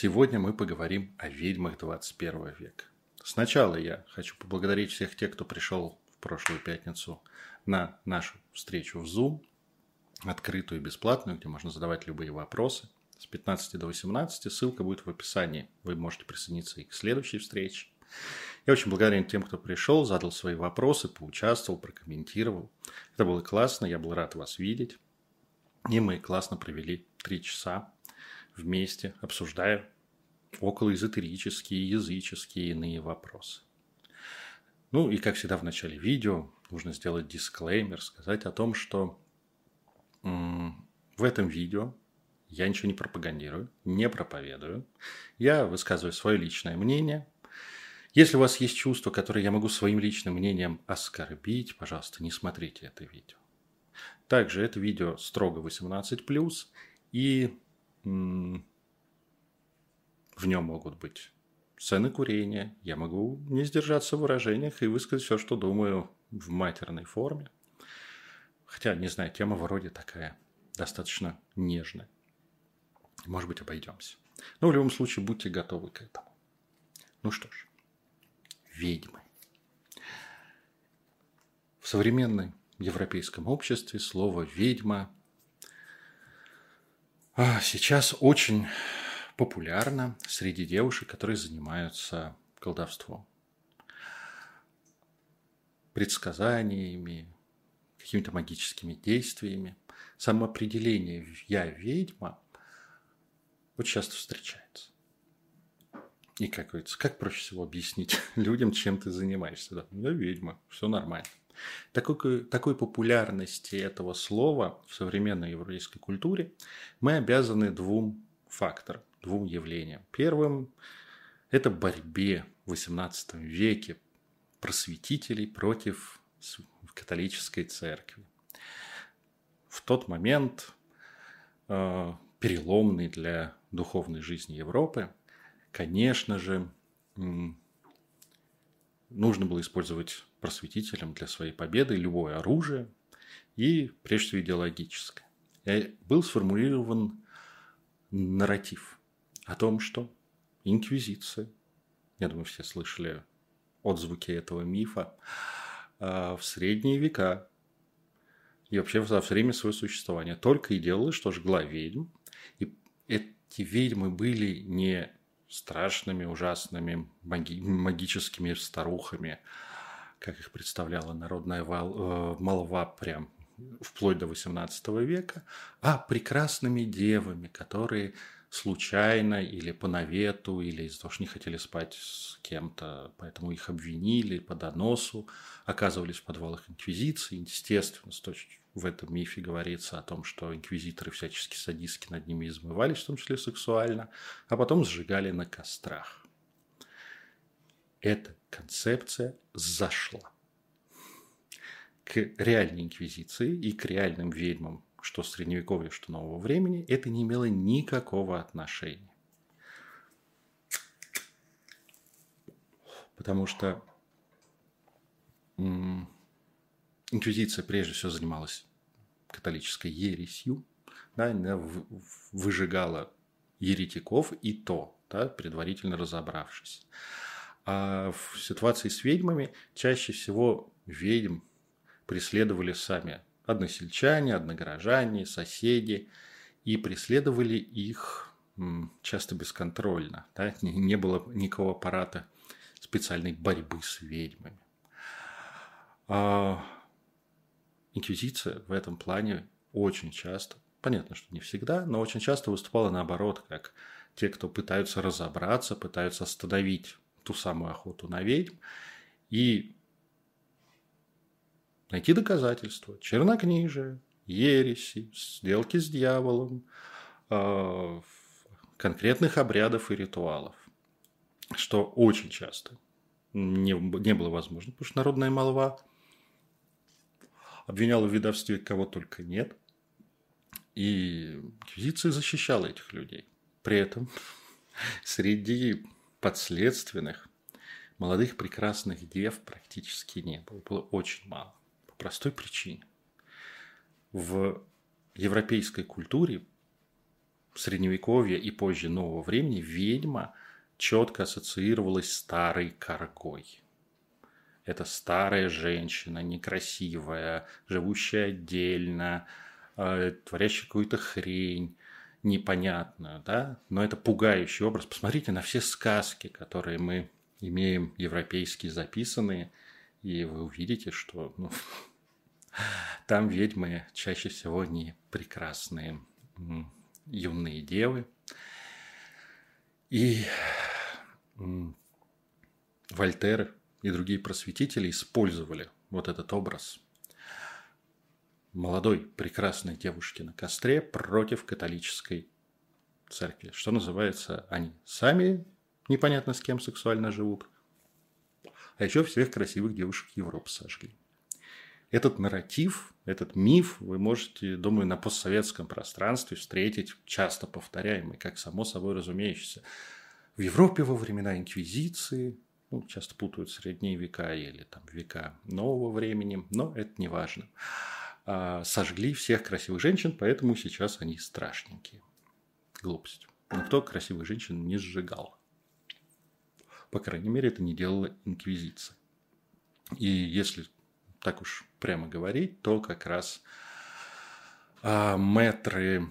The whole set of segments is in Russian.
Сегодня мы поговорим о ведьмах 21 века. Сначала я хочу поблагодарить всех тех, кто пришел в прошлую пятницу на нашу встречу в Zoom, открытую и бесплатную, где можно задавать любые вопросы. С 15 до 18 ссылка будет в описании. Вы можете присоединиться и к следующей встрече. Я очень благодарен тем, кто пришел, задал свои вопросы, поучаствовал, прокомментировал. Это было классно, я был рад вас видеть. И мы классно провели три часа вместе, обсуждая около эзотерические, языческие иные вопросы. Ну и, как всегда, в начале видео нужно сделать дисклеймер, сказать о том, что в этом видео я ничего не пропагандирую, не проповедую. Я высказываю свое личное мнение. Если у вас есть чувства, которые я могу своим личным мнением оскорбить, пожалуйста, не смотрите это видео. Также это видео строго 18+, и в нем могут быть сцены курения. Я могу не сдержаться в выражениях и высказать все, что думаю в матерной форме. Хотя, не знаю, тема вроде такая, достаточно нежная. Может быть, обойдемся. Но в любом случае, будьте готовы к этому. Ну что ж, ведьмы. В современном европейском обществе слово «ведьма» сейчас очень популярно среди девушек, которые занимаются колдовством. Предсказаниями, какими-то магическими действиями. Самоопределение «я ведьма» очень часто встречается. И как говорится, как проще всего объяснить людям, чем ты занимаешься? Да, я ведьма, все нормально. Такой, такой популярности этого слова в современной еврейской культуре мы обязаны двум факторам, двум явлениям. Первым – это борьбе в XVIII веке просветителей против католической церкви. В тот момент э, переломный для духовной жизни Европы, конечно же, нужно было использовать просветителям для своей победы любое оружие и, прежде всего, идеологическое. И был сформулирован нарратив о том, что инквизиция, я думаю, все слышали отзвуки этого мифа, а, в средние века и вообще за время своего существования только и делала, что жгла ведьм. И эти ведьмы были не страшными, ужасными маги- магическими старухами, как их представляла народная вал, э, молва прям вплоть до XVIII века, а прекрасными девами, которые случайно или по навету, или из-за того, что не хотели спать с кем-то, поэтому их обвинили по доносу, оказывались в подвалах инквизиции. Естественно, в этом мифе говорится о том, что инквизиторы всячески садистски над ними измывались, в том числе сексуально, а потом сжигали на кострах. Эта концепция зашла к реальной инквизиции и к реальным ведьмам, что средневековья, что нового времени, это не имело никакого отношения. Потому что инквизиция прежде всего занималась католической ересью, да, она выжигала еретиков и то, да, предварительно разобравшись. А в ситуации с ведьмами чаще всего ведьм преследовали сами односельчане, одногорожане, соседи, и преследовали их часто бесконтрольно. Да? Не было никакого аппарата специальной борьбы с ведьмами. Инквизиция в этом плане очень часто, понятно, что не всегда, но очень часто выступала наоборот, как те, кто пытаются разобраться, пытаются остановить ту самую охоту на ведьм и найти доказательства, чернокнижие, ереси, сделки с дьяволом, а, конкретных обрядов и ритуалов, что очень часто не, не было возможно, потому что народная молва обвиняла в ведовстве кого только нет. И инквизиция защищала этих людей. При этом среди подследственных молодых прекрасных дев практически не было. Было очень мало. По простой причине. В европейской культуре средневековья и позже нового времени ведьма четко ассоциировалась с старой коргой. Это старая женщина, некрасивая, живущая отдельно, э, творящая какую-то хрень, непонятную, да, но это пугающий образ. Посмотрите на все сказки, которые мы имеем европейские записанные, и вы увидите, что ну, там ведьмы чаще всего не прекрасные юные девы. И Вольтер и другие просветители использовали вот этот образ молодой прекрасной девушки на костре против католической церкви. Что называется, они сами непонятно с кем сексуально живут, а еще всех красивых девушек Европы сожгли. Этот нарратив, этот миф вы можете, думаю, на постсоветском пространстве встретить часто повторяемый, как само собой разумеющийся. В Европе во времена Инквизиции, ну, часто путают средние века или там века нового времени, но это не важно. А, сожгли всех красивых женщин, поэтому сейчас они страшненькие. Глупость. Никто красивых женщин не сжигал. По крайней мере, это не делала Инквизиция. И если так уж прямо говорить, то как раз а, мэтры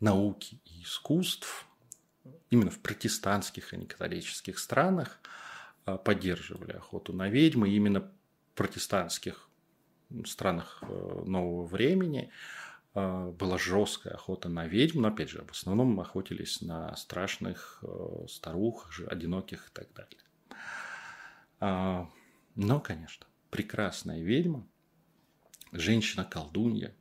науки и искусств именно в протестантских, а не католических странах а, поддерживали охоту на ведьмы. И именно протестантских странах э, нового времени э, была жесткая охота на ведьм, но опять же, в основном охотились на страшных э, старух, одиноких и так далее. А, но, конечно, прекрасная ведьма, женщина-колдунья,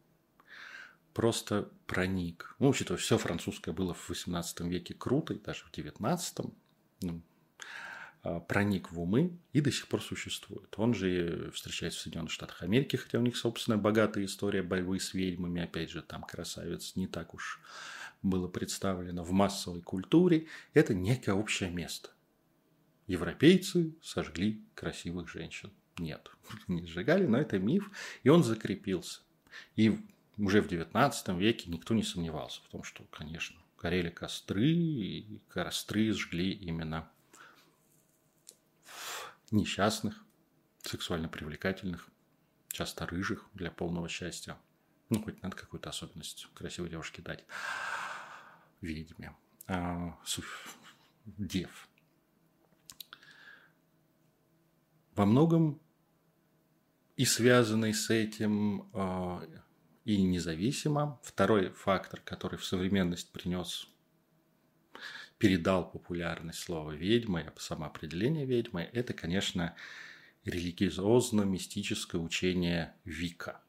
просто проник. Ну, учитывая, все французское было в 18 веке круто, и даже в 19 ну, а, проник в умы и до сих пор существует. Он же встречается в Соединенных Штатах Америки, хотя у них, собственно, богатая история борьбы с ведьмами. Опять же, там красавец не так уж было представлено в массовой культуре. Это некое общее место. Европейцы сожгли красивых женщин. Нет, не сжигали, но это миф, и он закрепился. И уже в XIX веке никто не сомневался в том, что, конечно, горели костры, и костры сжгли именно несчастных, сексуально привлекательных, часто рыжих для полного счастья. Ну, хоть надо какую-то особенность красивой девушке дать. Ведьме. А, суф, дев. Во многом и связанный с этим а, и независимо. Второй фактор, который в современность принес передал популярность слова ведьма и самоопределение ведьмы, это, конечно, религиозно-мистическое учение Вика.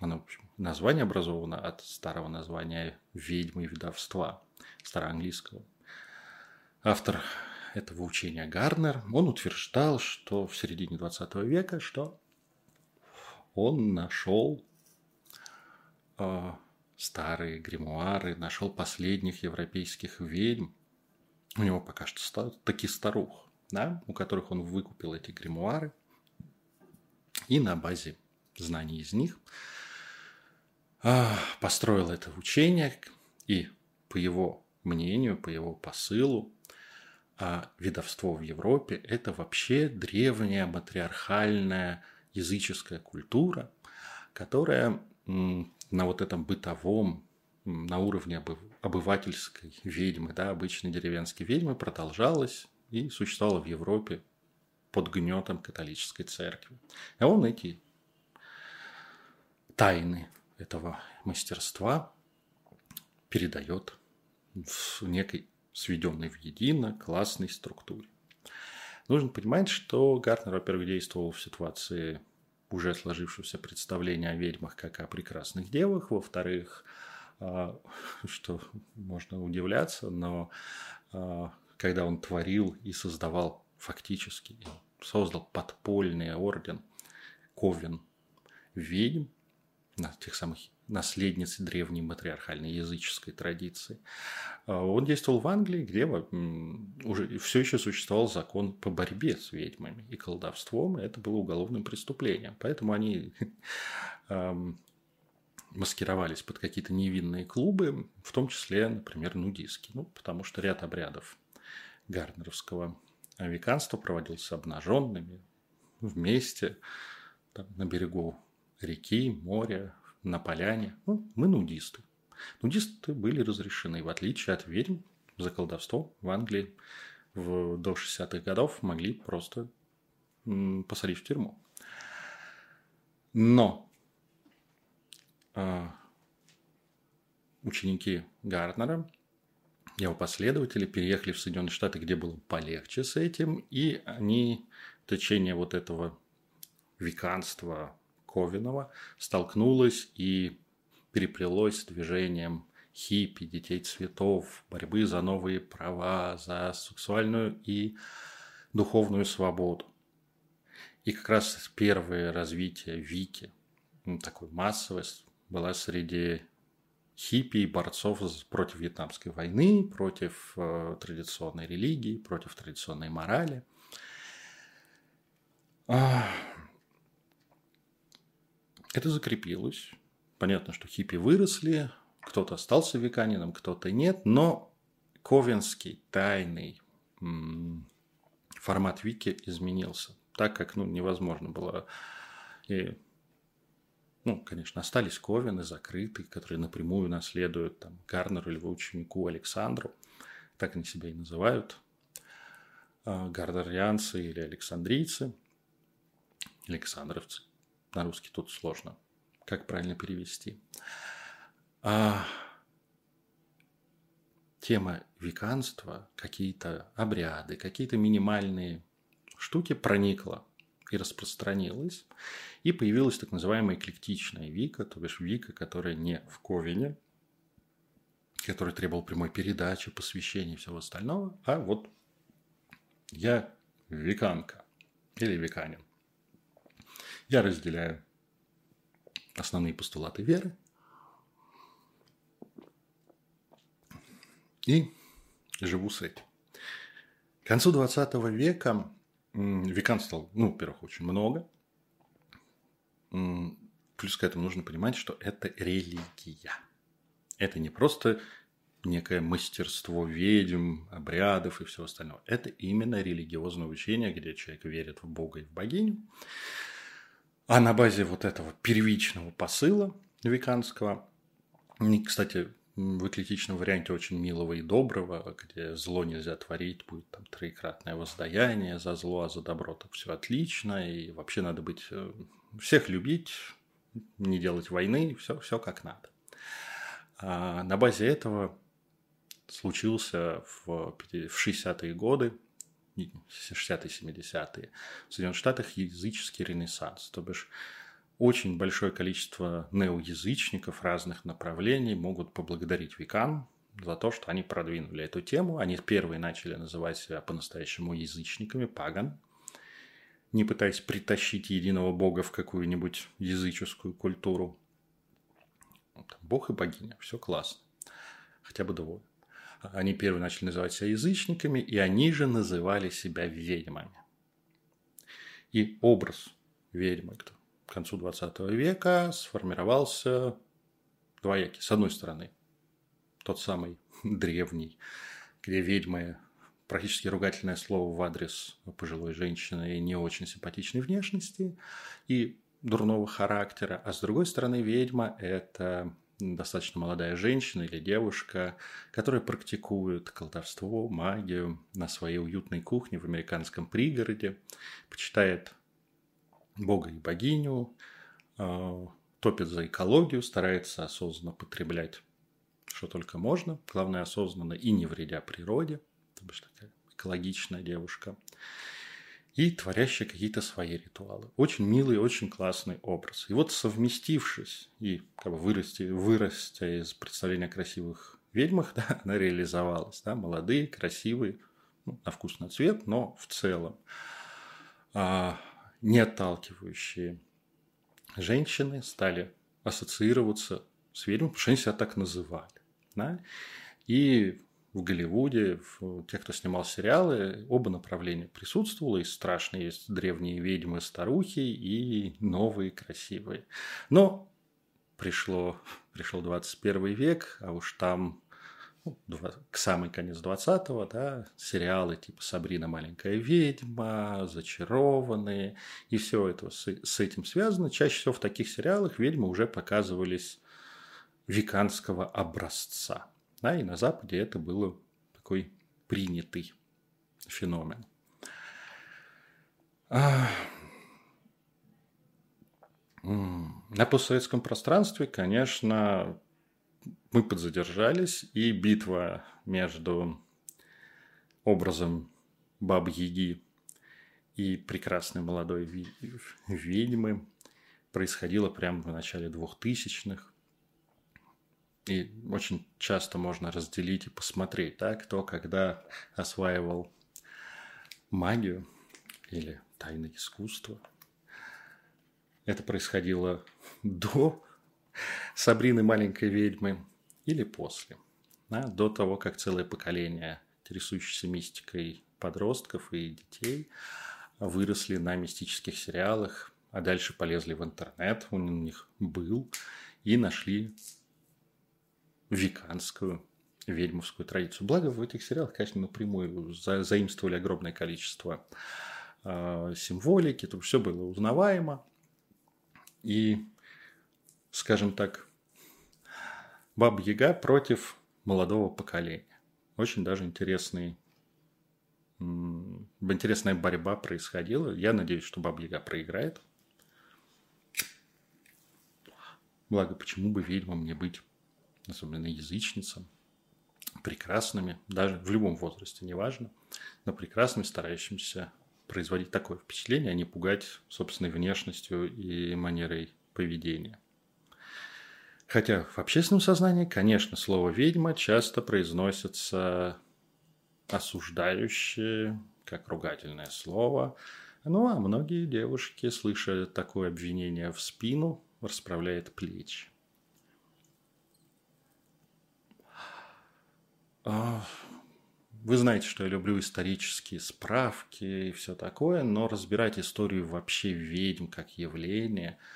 Оно, в общем, название образовано от старого названия ведьмы и ведовства, староанглийского. Автор этого учения Гарнер, он утверждал, что в середине 20 века, что он нашел старые гримуары, нашел последних европейских ведьм, у него пока что такие старух, да, у которых он выкупил эти гримуары. И на базе знаний из них а, построил это учение. И по его мнению, по его посылу, а видовство в Европе – это вообще древняя матриархальная языческая культура, которая на вот этом бытовом на уровне обывательской ведьмы, да, обычной деревенской ведьмы продолжалась и существовала в Европе под гнетом католической церкви. А он эти тайны этого мастерства передает в некой сведенной в едино классной структуре. Нужно понимать, что Гартнер, во-первых, действовал в ситуации уже сложившегося представления о ведьмах как о прекрасных девах, во-вторых, а, что можно удивляться, но а, когда он творил и создавал фактически, создал подпольный орден Ковен ведьм, тех самых наследниц древней матриархальной языческой традиции. А, он действовал в Англии, где уже все еще существовал закон по борьбе с ведьмами и колдовством, и это было уголовным преступлением. Поэтому они маскировались под какие-то невинные клубы, в том числе, например, нудистские. Ну, потому что ряд обрядов гарднеровского веканства проводился обнаженными, вместе, там, на берегу реки, моря, на поляне. Ну, мы нудисты. Нудисты были разрешены, в отличие от ведьм за колдовство в Англии в, до 60-х годов могли просто посадить в тюрьму. Но э, ученики Гарднера, его последователи, переехали в Соединенные Штаты, где было полегче с этим, и они в течение вот этого веканства Ковинова столкнулось и переплелось с движением хиппи, детей цветов, борьбы за новые права, за сексуальную и духовную свободу. И как раз первое развитие Вики, ну, такой массовость, была среди хиппи и борцов против Вьетнамской войны, против э, традиционной религии, против традиционной морали. Это закрепилось. Понятно, что хиппи выросли, кто-то остался веканином, кто-то нет, но ковенский тайный формат вики изменился, так как ну, невозможно было. И, ну, конечно, остались ковены закрытые, которые напрямую наследуют там, Гарнеру или его ученику Александру, так они себя и называют, а, гардерианцы или александрийцы, александровцы. На русский тут сложно. Как правильно перевести? А тема веканства, какие-то обряды, какие-то минимальные штуки проникла и распространилась. И появилась так называемая эклектичная вика, то бишь вика, которая не в ковине, который требовал прямой передачи, посвящения и всего остального, а вот я веканка или веканин. Я разделяю основные постулаты веры и живу с этим. К концу 20 века векан стал, ну, во-первых, очень много. Плюс к этому нужно понимать, что это религия. Это не просто некое мастерство ведьм, обрядов и всего остального. Это именно религиозное учение, где человек верит в Бога и в богиню. А на базе вот этого первичного посыла веканского, кстати, в эклетичном варианте очень милого и доброго, где зло нельзя творить, будет там троекратное воздаяние за зло, а за добро так все отлично, и вообще надо быть, э, всех любить, не делать войны, все, все как надо. А на базе этого случился в, в 60-е годы 60-70-е, в Соединенных Штатах языческий ренессанс. То бишь, очень большое количество неоязычников разных направлений могут поблагодарить векан за то, что они продвинули эту тему. Они первые начали называть себя по-настоящему язычниками, паган, не пытаясь притащить единого бога в какую-нибудь языческую культуру. Бог и богиня, все классно. Хотя бы двое. Они первые начали называть себя язычниками, и они же называли себя ведьмами. И образ ведьмы к концу 20 века сформировался двоякий. С одной стороны, тот самый древний, где ведьмы практически ругательное слово в адрес пожилой женщины и не очень симпатичной внешности и дурного характера. А с другой стороны, ведьма – это достаточно молодая женщина или девушка, которая практикует колдовство, магию на своей уютной кухне в американском пригороде, почитает бога и богиню, а, топит за экологию, старается осознанно потреблять что только можно, главное осознанно и не вредя природе, то бишь такая экологичная девушка и творящие какие-то свои ритуалы. Очень милый, очень классный образ. И вот совместившись и как бы вырасти, вырасти из представления красивых ведьмах, да, она реализовалась. Да, молодые, красивые, ну, на вкус, на цвет, но в целом а, не отталкивающие женщины стали ассоциироваться с ведьмой, потому что они себя так называли. Да? И в Голливуде, в тех, кто снимал сериалы, оба направления присутствовало. И страшные есть древние ведьмы, старухи и новые красивые. Но пришло, пришел 21 век, а уж там ну, к самый конец 20-го, да, сериалы типа «Сабрина. Маленькая ведьма», «Зачарованные», и все это с, с этим связано. Чаще всего в таких сериалах ведьмы уже показывались веканского образца. Да, и на Западе это было такой принятый феномен. А... На постсоветском пространстве, конечно, мы подзадержались, и битва между образом Баб-Яги и прекрасной молодой ведьмы происходила прямо в начале двухтысячных. И очень часто можно разделить и посмотреть, да, кто когда осваивал магию или тайное искусство. Это происходило до Сабрины маленькой ведьмы или после, да, до того, как целое поколение интересующихся мистикой подростков и детей выросли на мистических сериалах, а дальше полезли в интернет, у них был, и нашли веканскую ведьмовскую традицию. Благо в этих сериалах, конечно, напрямую за, заимствовали огромное количество э, символики, то все было узнаваемо. И, скажем так, Баба Яга против молодого поколения. Очень даже интересный, интересная борьба происходила. Я надеюсь, что Баба Яга проиграет. Благо, почему бы ведьмам не быть, особенно язычницам, прекрасными, даже в любом возрасте, неважно, но прекрасными, старающимся производить такое впечатление, а не пугать собственной внешностью и манерой поведения. Хотя в общественном сознании, конечно, слово «ведьма» часто произносится осуждающе, как ругательное слово. Ну, а многие девушки, слыша такое обвинение в спину, расправляют плечи. Вы знаете, что я люблю исторические справки и все такое, но разбирать историю вообще ведьм как явление –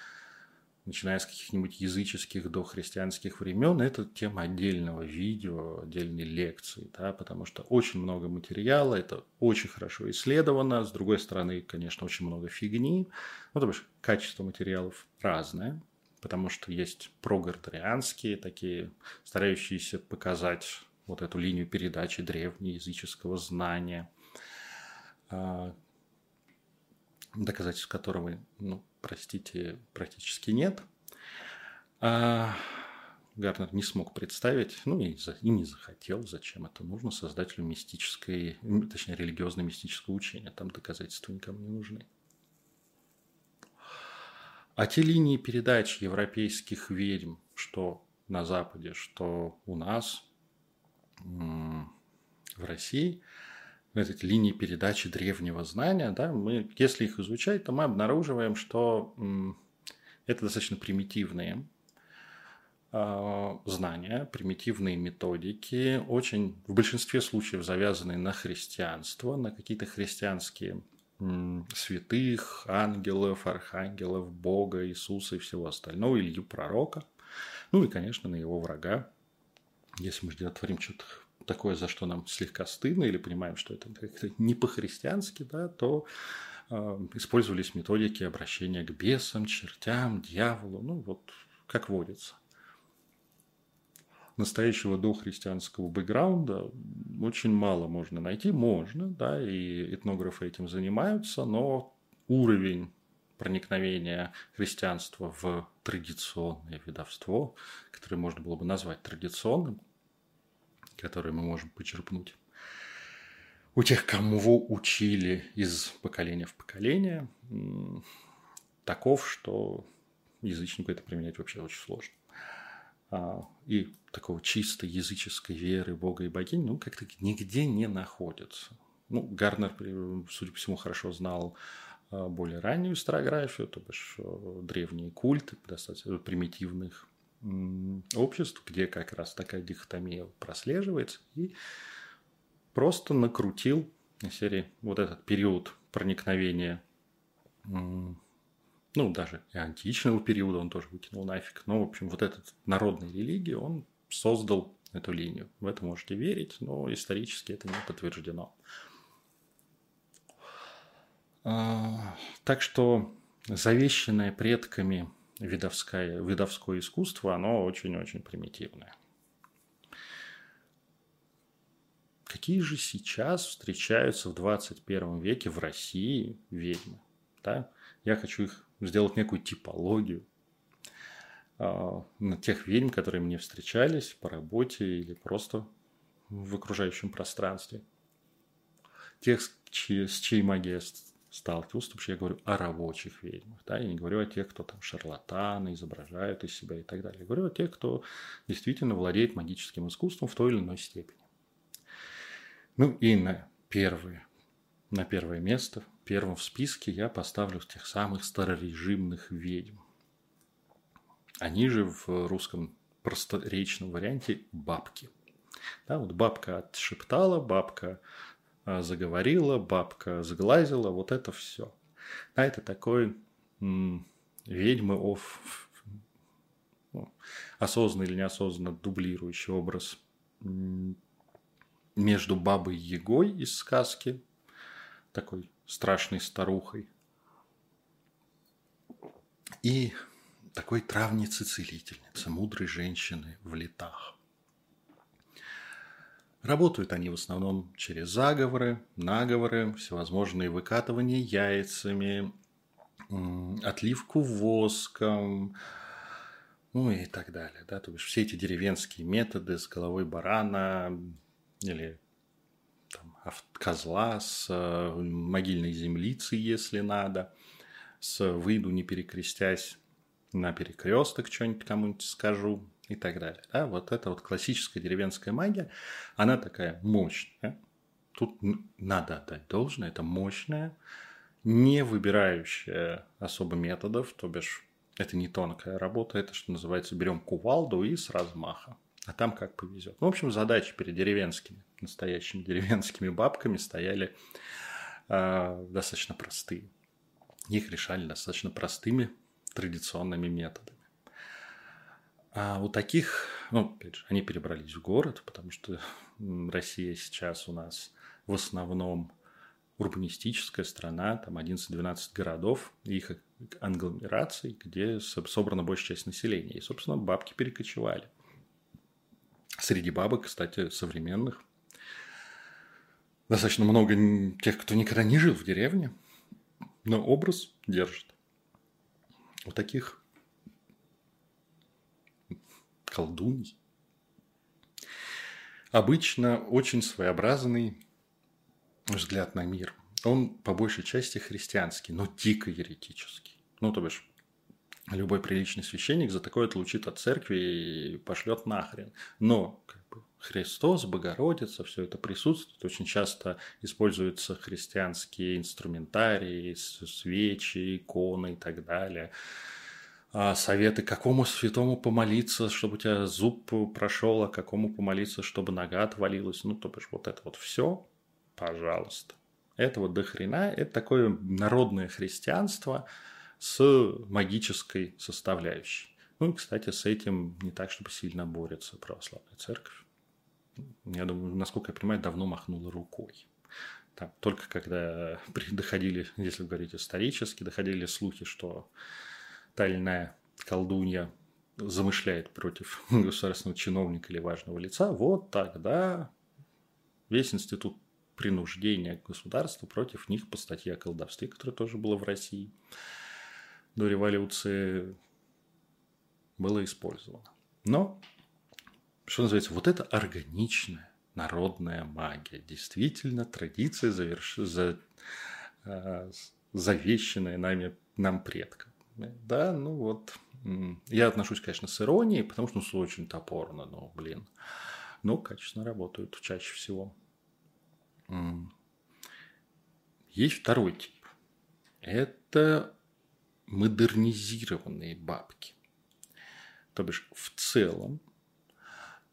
начиная с каких-нибудь языческих до христианских времен, это тема отдельного видео, отдельной лекции, да, потому что очень много материала, это очень хорошо исследовано, с другой стороны, конечно, очень много фигни, ну, то есть качество материалов разное, потому что есть прогордарианские такие, старающиеся показать вот эту линию передачи древнеязыческого знания, а, доказательств которого, ну, простите, практически нет. А Гарнер не смог представить, ну и, и не захотел, зачем это нужно, создателю мистической, точнее, религиозно-мистического учения. Там доказательства никому не нужны. А те линии передач европейских ведьм, что на Западе, что у нас в России – эти линии передачи древнего знания, да, мы, если их изучать, то мы обнаруживаем, что это достаточно примитивные а, знания, примитивные методики, очень в большинстве случаев завязанные на христианство, на какие-то христианские святых, ангелов, архангелов, Бога, Иисуса и всего остального, Илью пророка, ну и, конечно, на его врага. Если мы творим что-то такое, за что нам слегка стыдно, или понимаем, что это как-то не по-христиански, да, то э, использовались методики обращения к бесам, чертям, дьяволу, ну вот как водится. Настоящего дохристианского бэкграунда очень мало можно найти, можно, да, и этнографы этим занимаются, но уровень проникновения христианства в традиционное ведовство, которое можно было бы назвать традиционным, которые мы можем почерпнуть у тех, кому учили из поколения в поколение, таков, что язычнику это применять вообще очень сложно. А, и такого чистой языческой веры Бога и богинь, ну, как-то нигде не находится. Ну, Гарнер, судя по всему, хорошо знал более раннюю историографию, то бишь э, древние культы, достаточно примитивных обществ, где как раз такая дихотомия прослеживается, и просто накрутил на серии вот этот период проникновения ну, даже и античного периода он тоже выкинул нафиг. Но, в общем, вот этот народной религии он создал эту линию. В это можете верить, но исторически это не подтверждено. Так что завещанное предками видовское, видовское искусство, оно очень-очень примитивное. Какие же сейчас встречаются в 21 веке в России ведьмы? Да? Я хочу их сделать некую типологию э, на тех ведьм, которые мне встречались по работе или просто в окружающем пространстве. Тех, с чьей, с чьей магией сталкивался, потому что я говорю о рабочих ведьмах, да, я не говорю о тех, кто там шарлатаны, изображают из себя и так далее. Я говорю о тех, кто действительно владеет магическим искусством в той или иной степени. Ну и на первое, на первое место, первым в списке я поставлю тех самых старорежимных ведьм. Они же в русском просторечном варианте бабки. Да, вот бабка отшептала, бабка заговорила, бабка сглазила, вот это все. Да, это такой м, ведьмы оф, ну, осознанно или неосознанно дублирующий образ между бабой Егой из сказки, такой страшной старухой, и такой травницы-целительницы, мудрой женщины в летах. Работают они в основном через заговоры, наговоры, всевозможные выкатывания яйцами, отливку воском, ну и так далее. Да? То есть все эти деревенские методы с головой барана или там, козла, с э, могильной землицы, если надо, с выйду не перекрестясь на перекресток, что-нибудь кому-нибудь скажу, и так далее. Да? Вот эта вот классическая деревенская магия, она такая мощная. Тут надо отдать должное, это мощная, не выбирающая особо методов, то бишь это не тонкая работа, это, что называется, берем кувалду и с размаха. А там как повезет. Ну, в общем, задачи перед деревенскими, настоящими деревенскими бабками стояли э, достаточно простые. Их решали достаточно простыми традиционными методами. А у таких, ну, опять же, они перебрались в город, потому что Россия сейчас у нас в основном урбанистическая страна, там 11-12 городов, их англомераций, где собрана большая часть населения. И, собственно, бабки перекочевали. Среди бабок, кстати, современных, достаточно много тех, кто никогда не жил в деревне, но образ держит. У таких колдуний. Обычно очень своеобразный взгляд на мир. Он по большей части христианский, но дико еретический. Ну, то бишь, любой приличный священник за такое отлучит от церкви и пошлет нахрен. Но как бы, Христос, Богородица, все это присутствует. Очень часто используются христианские инструментарии, свечи, иконы и так далее. А, советы, какому святому помолиться, чтобы у тебя зуб прошел, а какому помолиться, чтобы нога отвалилась. Ну, то бишь, вот это вот все, пожалуйста. Это вот до хрена, это такое народное христианство с магической составляющей. Ну и, кстати, с этим не так, чтобы сильно борется православная церковь. Я думаю, насколько я понимаю, давно махнула рукой. Там, только когда доходили, если говорить исторически, доходили слухи, что тайная колдунья замышляет против государственного чиновника или важного лица, вот тогда весь институт принуждения государства против них по статье о колдовстве, которая тоже была в России до революции, было использовано. Но, что называется, вот это органичная народная магия. Действительно, традиция, заверш... за... Э, завещанная нами, нам предкам. Да, ну вот. Я отношусь, конечно, с иронией, потому что ну, очень топорно, но, блин. Но качественно работают чаще всего. Есть второй тип. Это модернизированные бабки. То бишь, в целом,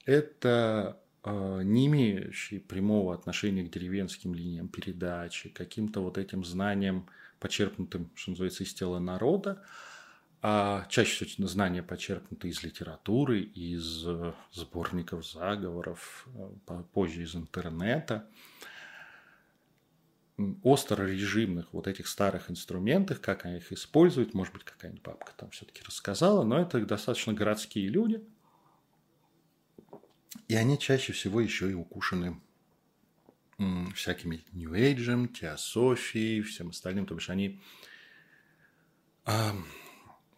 это э, не имеющие прямого отношения к деревенским линиям передачи, каким-то вот этим знаниям почерпнутым, что называется, из тела народа, а чаще всего знания почерпнуты из литературы, из э, сборников заговоров, э, позже из интернета. Остро-режимных вот этих старых инструментах, как они их используют, может быть, какая-нибудь бабка там все-таки рассказала, но это достаточно городские люди, и они чаще всего еще и укушены всякими New Age, теософией, всем остальным, то бишь они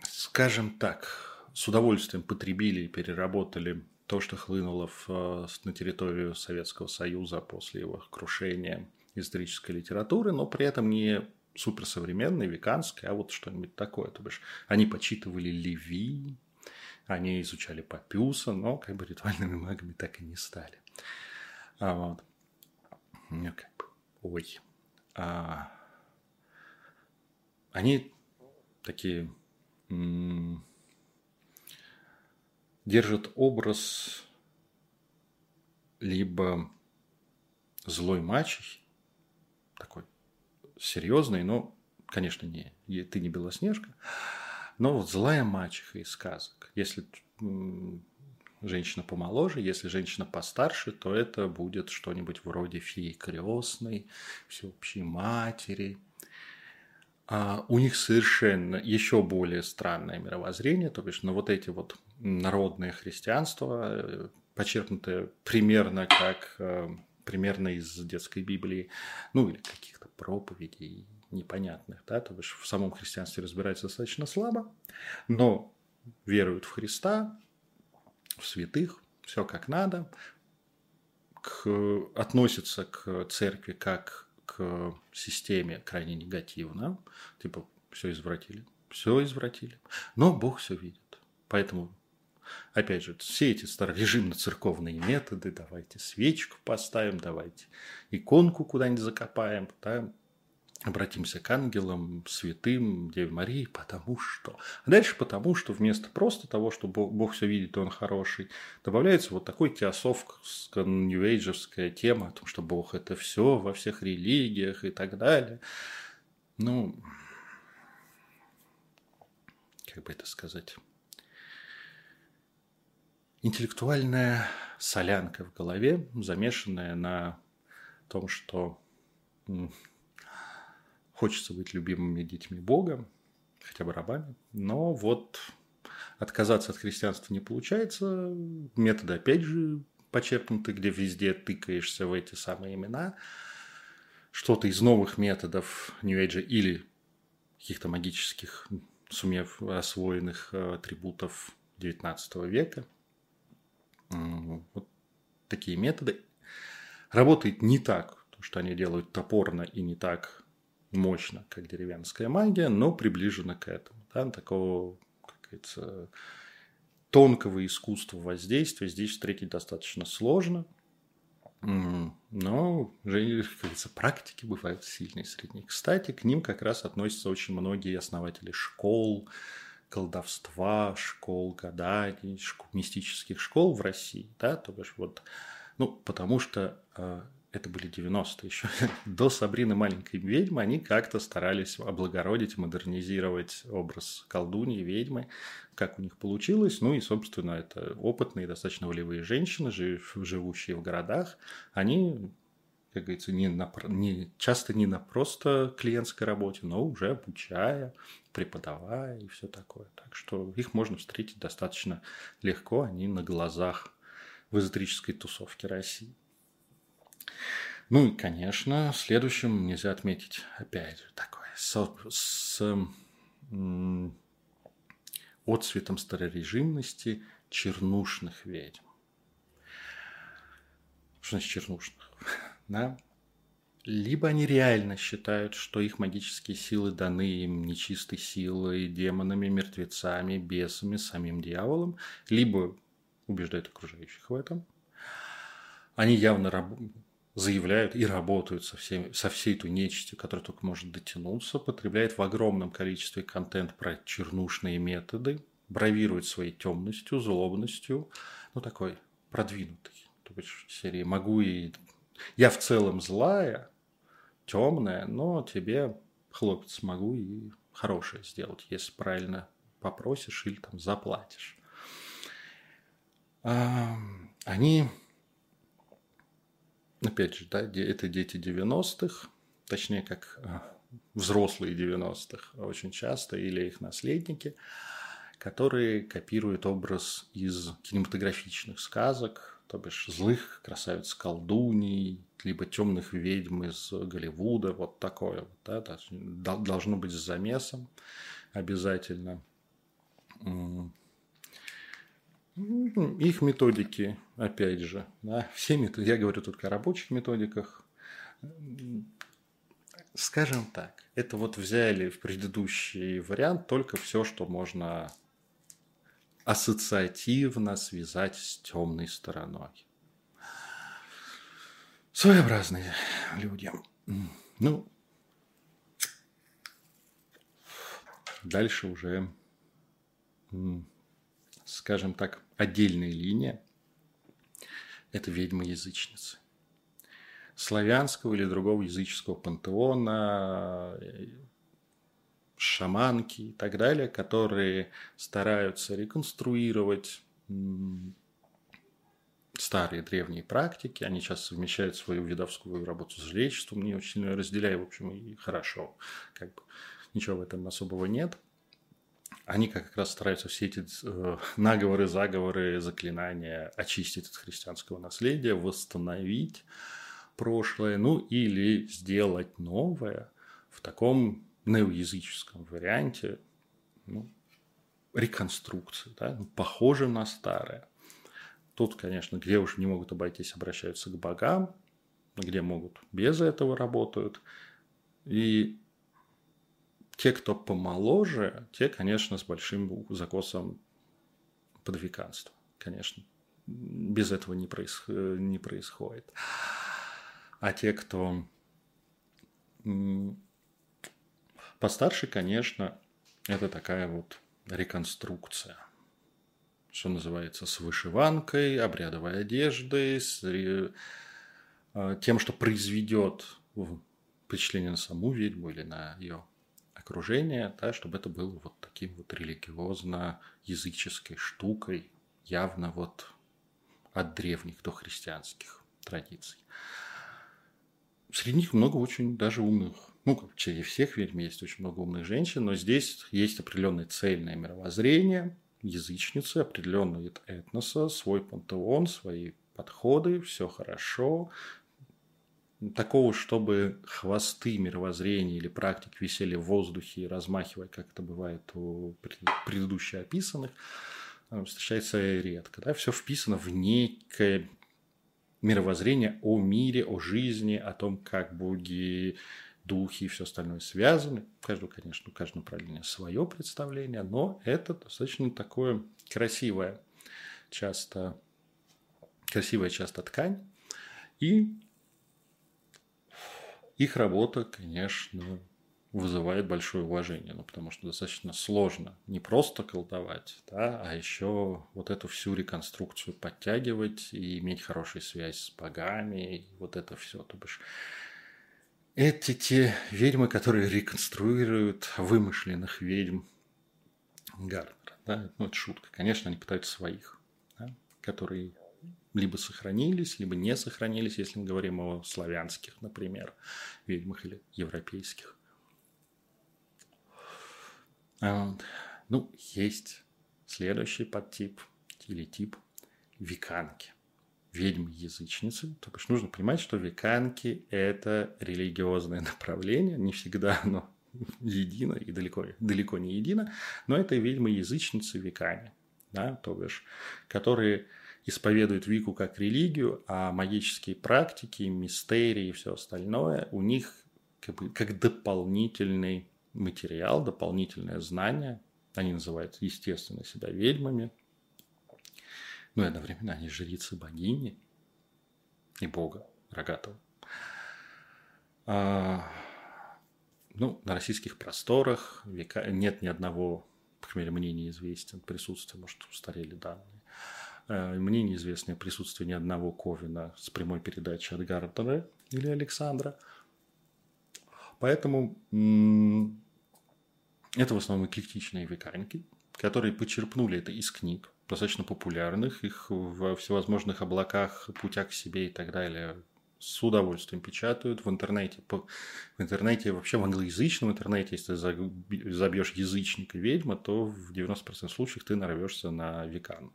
скажем так, с удовольствием потребили и переработали то, что хлынуло в, э, на территорию Советского Союза после его крушения исторической литературы, но при этом не суперсовременной, веканской, а вот что-нибудь такое. То бишь, они почитывали Леви, они изучали Папюса, но как бы ритуальными магами так и не стали. А вот. Ну, как бы, ой. А, они такие держит образ либо злой мачехи, такой серьезный, но, конечно, не, ты не Белоснежка, но вот злая мачеха из сказок. Если женщина помоложе, если женщина постарше, то это будет что-нибудь вроде феи крестной, всеобщей матери – а у них совершенно еще более странное мировоззрение, то бишь, ну, вот эти вот народные христианства, э, почерпнутые примерно как э, примерно из детской Библии, ну, или каких-то проповедей непонятных, да, то бишь в самом христианстве разбираются достаточно слабо, но веруют в Христа, в святых, все как надо, к, относятся к церкви как к системе крайне негативно. Типа, все извратили. Все извратили. Но Бог все видит. Поэтому, опять же, все эти старорежимно-церковные методы, давайте свечку поставим, давайте иконку куда-нибудь закопаем, да, обратимся к ангелам, святым, Деве Марии, потому что. А дальше потому, что вместо просто того, что Бог, все видит, и Он хороший, добавляется вот такой теософская, нью тема о том, что Бог – это все во всех религиях и так далее. Ну, как бы это сказать, интеллектуальная солянка в голове, замешанная на том, что Хочется быть любимыми детьми Бога, хотя бы рабами. Но вот отказаться от христианства не получается. Методы, опять же, почерпнуты, где везде тыкаешься в эти самые имена. Что-то из новых методов New Age или каких-то магических, сумев освоенных э, атрибутов XIX века. Вот такие методы. Работает не так, то, что они делают топорно и не так мощно, как деревенская магия, но приближена к этому. Да, такого, как говорится, тонкого искусства воздействия здесь встретить достаточно сложно. Но, как говорится, практики бывают сильные и средние. Кстати, к ним как раз относятся очень многие основатели школ, колдовства, школ гаданий, мистических школ в России, да, то бишь вот, ну, потому что э, это были 90-е еще, до Сабрины маленькой ведьмы, они как-то старались облагородить, модернизировать образ колдуньи, ведьмы, как у них получилось. Ну и, собственно, это опытные, достаточно волевые женщины, живущие в городах, они как говорится, не на, не, часто не на просто клиентской работе, но уже обучая, преподавая и все такое. Так что их можно встретить достаточно легко, они на глазах в эзотерической тусовке России. Ну и, конечно, следующим нельзя отметить, опять же, такое с, с м, отцветом старорежимности чернушных ведьм. Что значит чернушных? Да? Либо они реально считают, что их магические силы даны им нечистой силой, демонами, мертвецами, бесами, самим дьяволом, либо убеждают окружающих в этом. Они явно раб заявляют и работают со, всеми, со всей той нечистью, которая только может дотянуться, потребляет в огромном количестве контент про чернушные методы, бравирует своей темностью, злобностью, ну, такой продвинутый. То есть серии «Могу и...» Я в целом злая, темная, но тебе хлопец могу и хорошее сделать, если правильно попросишь или там заплатишь. Они, опять же, да, это дети 90-х, точнее, как а, взрослые 90-х очень часто, или их наследники, которые копируют образ из кинематографичных сказок, то бишь злых красавиц колдуней, либо темных ведьм из Голливуда, вот такое вот, да, должно быть с замесом обязательно. Их методики, опять же, да, все методы, я говорю только о рабочих методиках, скажем так, это вот взяли в предыдущий вариант только все, что можно ассоциативно связать с темной стороной. Своеобразные люди. Ну, дальше уже, скажем так, отдельная линия – это ведьмы-язычницы. Славянского или другого языческого пантеона, шаманки и так далее, которые стараются реконструировать старые древние практики, они сейчас совмещают свою видовскую работу с жречеством, не очень разделяю, в общем, и хорошо, как бы ничего в этом особого нет. Они как раз стараются все эти э, наговоры, заговоры, заклинания очистить от христианского наследия, восстановить прошлое, ну или сделать новое в таком неоязыческом варианте, ну, реконструкции, да, ну, похоже на старое. Тут, конечно, где уж не могут обойтись, обращаются к богам, где могут без этого работают. И те, кто помоложе, те, конечно, с большим закосом подвеканства. Конечно, без этого не, проис... не происходит. А те, кто Постарше, конечно, это такая вот реконструкция. Что называется, с вышиванкой, обрядовой одеждой, с э, тем, что произведет впечатление на саму ведьму или на ее окружение, да, чтобы это было вот таким вот религиозно-языческой штукой, явно вот от древних до христианских традиций. Среди них много очень даже умных ну, как среди всех ведьм есть очень много умных женщин, но здесь есть определенное цельное мировоззрение, язычницы, определенный этноса, свой пантеон, свои подходы, все хорошо. Такого, чтобы хвосты мировоззрения или практик висели в воздухе и размахивая, как это бывает у предыдущих описанных, э, встречается редко. Да? Все вписано в некое мировоззрение о мире, о жизни, о том, как боги духи и все остальное связаны. У каждого, конечно, у каждого направления свое представление, но это достаточно такое красивое часто, красивая часто ткань. И их работа, конечно, вызывает большое уважение, ну, потому что достаточно сложно не просто колдовать, да, а еще вот эту всю реконструкцию подтягивать и иметь хорошую связь с богами, и вот это все. То бишь, эти те ведьмы, которые реконструируют вымышленных ведьм Гарнера. Да? Ну, это шутка. Конечно, они пытаются своих, да? которые либо сохранились, либо не сохранились, если мы говорим о славянских, например, ведьмах или европейских. А ну, есть следующий подтип или тип веканки ведьмы-язычницы. То есть нужно понимать, что веканки – это религиозное направление, не всегда оно едино и далеко, далеко не едино, но это ведьмы-язычницы векане, да, то бишь, которые исповедуют Вику как религию, а магические практики, мистерии и все остальное у них как, бы, как дополнительный материал, дополнительное знание. Они называют, естественно, себя ведьмами – ну и одновременно они жрицы богини и бога рогатого. А, ну, на российских просторах века... нет ни одного, по крайней мере, мне неизвестен присутствие, может, устарели данные. А, мне неизвестно присутствие ни одного Ковина с прямой передачи от Гарднера или Александра. Поэтому это в основном эклектичные веканики, которые почерпнули это из книг, достаточно популярных, их во всевозможных облаках, путях к себе и так далее с удовольствием печатают в интернете. В интернете, вообще в англоязычном интернете, если ты забьешь язычник и ведьма, то в 90% случаев ты нарвешься на векан.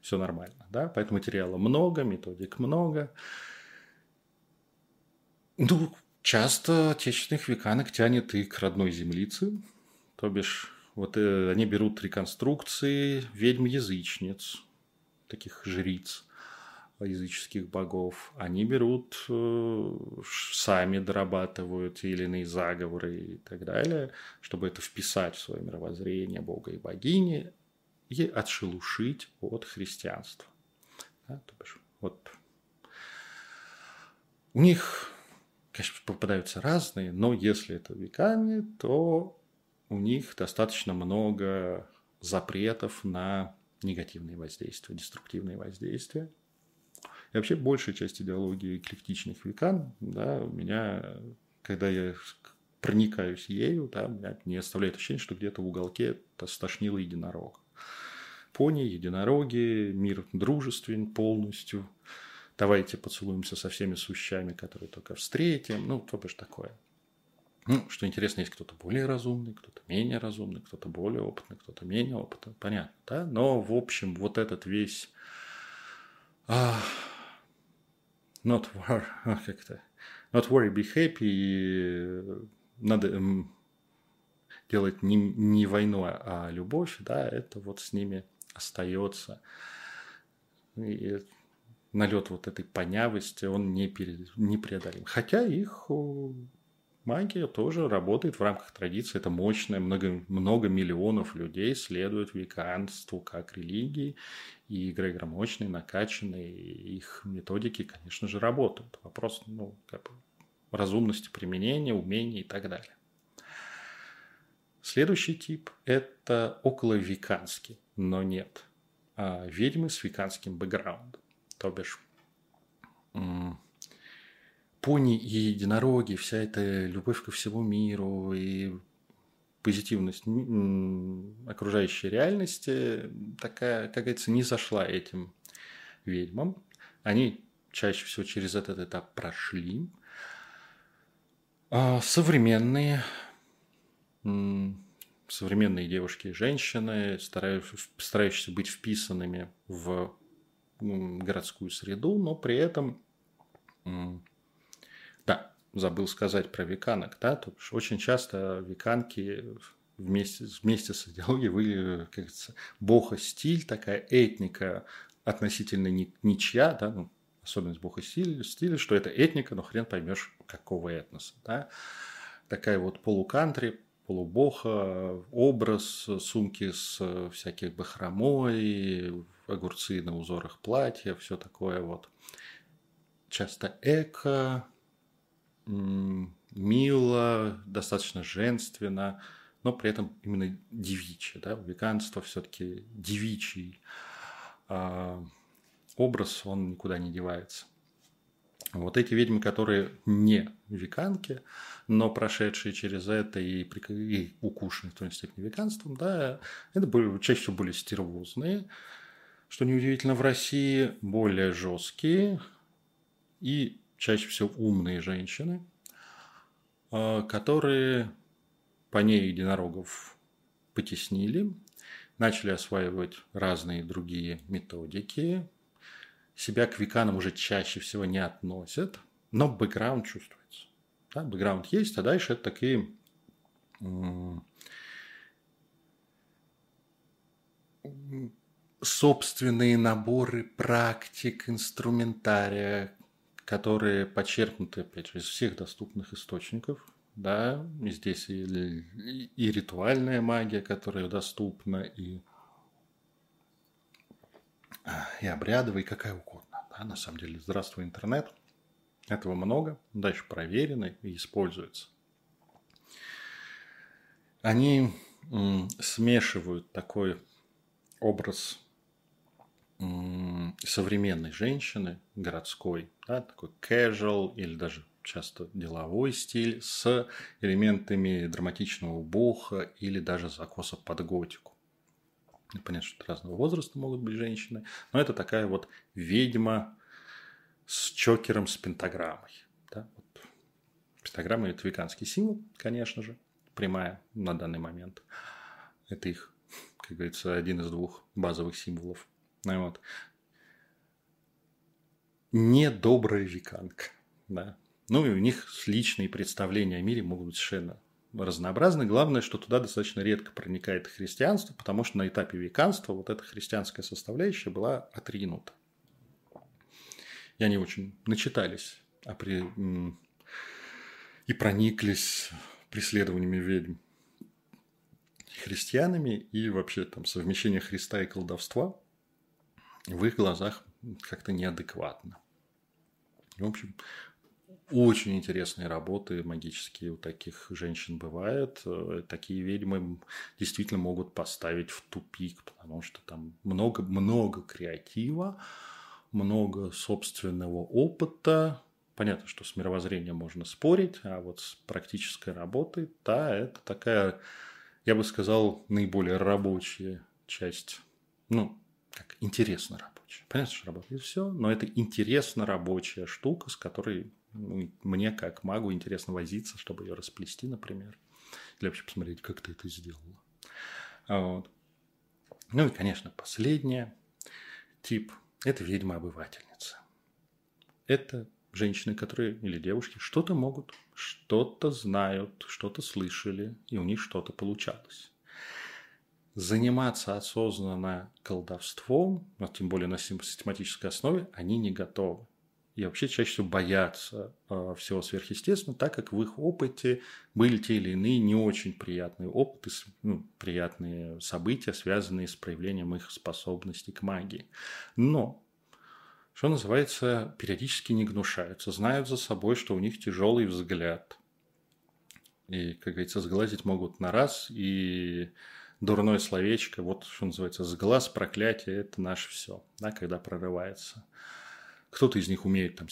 Все нормально, да? Поэтому материала много, методик много. Ну, часто отечественных веканок тянет и к родной землице, то бишь вот э, они берут реконструкции ведьм-язычниц, таких жриц языческих богов. Они берут, э, сами дорабатывают те или иные заговоры и так далее, чтобы это вписать в свое мировоззрение бога и богини и отшелушить от христианства. Да, то бишь, вот у них, конечно, попадаются разные, но если это веками, то у них достаточно много запретов на негативные воздействия, деструктивные воздействия. И вообще большая часть идеологии эклектичных векан, да, у меня, когда я проникаюсь ею, да, меня не оставляет ощущение, что где-то в уголке стошнило единорог. Пони, единороги, мир дружествен полностью. Давайте поцелуемся со всеми сущами, которые только встретим. Ну, то бишь такое. Ну, что интересно, есть кто-то более разумный, кто-то менее разумный, кто-то более опытный, кто-то менее опытный. Понятно, да? Но, в общем, вот этот весь... А, not war, как это? Not worry, be happy. Надо делать не, не войну, а любовь, да, это вот с ними остается. И налет вот этой понявости, он не, перед, не преодолим. Хотя их магия тоже работает в рамках традиции. Это мощная, много, много миллионов людей следуют веканству как религии. И эгрегоры мощные, накачанные, их методики, конечно же, работают. Вопрос ну, как бы, разумности применения, умения и так далее. Следующий тип – это околовеканский, но нет. А ведьмы с веканским бэкграундом. То бишь, пони и единороги, вся эта любовь ко всему миру и позитивность окружающей реальности такая, как говорится, не зашла этим ведьмам. Они чаще всего через этот этап прошли. А современные современные девушки и женщины, старающиеся быть вписанными в городскую среду, но при этом да, забыл сказать про веканок, да, то очень часто веканки вместе, вместе с идеологией вы, как говорится, бога-стиль, такая этника относительно ничья, да, ну, особенность бога-стиля, стиля, что это этника, но хрен поймешь, какого этноса, да. Такая вот полукантри, полубоха, образ, сумки с всяких бахромой, огурцы на узорах платья, все такое вот. Часто эко, мило, достаточно женственно, но при этом именно девичье. Да? Веганство все-таки девичий а, образ, он никуда не девается. Вот эти ведьмы, которые не веканки, но прошедшие через это и, и укушенные в той степени веганством, да, это были, чаще были стервозные, что неудивительно в России, более жесткие и чаще всего умные женщины, а, которые по ней единорогов потеснили, начали осваивать разные другие методики, себя к веканам уже чаще всего не относят, но бэкграунд чувствуется. Да, бэкграунд есть, а дальше это такие собственные наборы практик, инструментария, которые подчеркнуты, опять же, из всех доступных источников. Да, и здесь и, и, и ритуальная магия, которая доступна, и, и обрядовая, и какая угодно. Да, на самом деле, здравствуй, интернет. Этого много, дальше проверено и используется. Они смешивают такой образ современной женщины, городской, да, такой casual или даже часто деловой стиль с элементами драматичного буха или даже закоса под готику. Понятно, что разного возраста могут быть женщины, но это такая вот ведьма с чокером с пентаграммой. Да? Вот. Пентаграмма – это веканский символ, конечно же, прямая на данный момент. Это их, как говорится, один из двух базовых символов. Вот. Недобрая веканка. Да? Ну и у них личные представления о мире могут быть совершенно разнообразны. Главное, что туда достаточно редко проникает христианство, потому что на этапе веканства вот эта христианская составляющая была отринута. И они очень начитались а при... и прониклись преследованиями ведьм христианами и вообще там совмещение Христа и колдовства в их глазах как-то неадекватно. В общем, очень интересные работы магические у таких женщин бывают. Такие ведьмы действительно могут поставить в тупик, потому что там много-много креатива, много собственного опыта. Понятно, что с мировоззрением можно спорить, а вот с практической работой, да, это такая, я бы сказал, наиболее рабочая часть, ну, как интересно рабочая. Понятно, что работает все, но это интересно рабочая штука, с которой ну, мне, как магу, интересно возиться, чтобы ее расплести, например. Или вообще посмотреть, как ты это сделала. Вот. Ну и, конечно, последнее тип – это ведьма-обывательница. Это женщины, которые или девушки что-то могут, что-то знают, что-то слышали, и у них что-то получалось. Заниматься осознанно колдовством, а тем более на систематической основе, они не готовы и вообще чаще всего боятся э, всего сверхъестественного, так как в их опыте были те или иные не очень приятные опыты, ну, приятные события, связанные с проявлением их способностей к магии. Но, что называется, периодически не гнушаются, знают за собой, что у них тяжелый взгляд. И, как говорится, сглазить могут на раз, и дурное словечко, вот что называется, сглаз, проклятие – это наше все, да, когда прорывается. Кто-то из них умеет там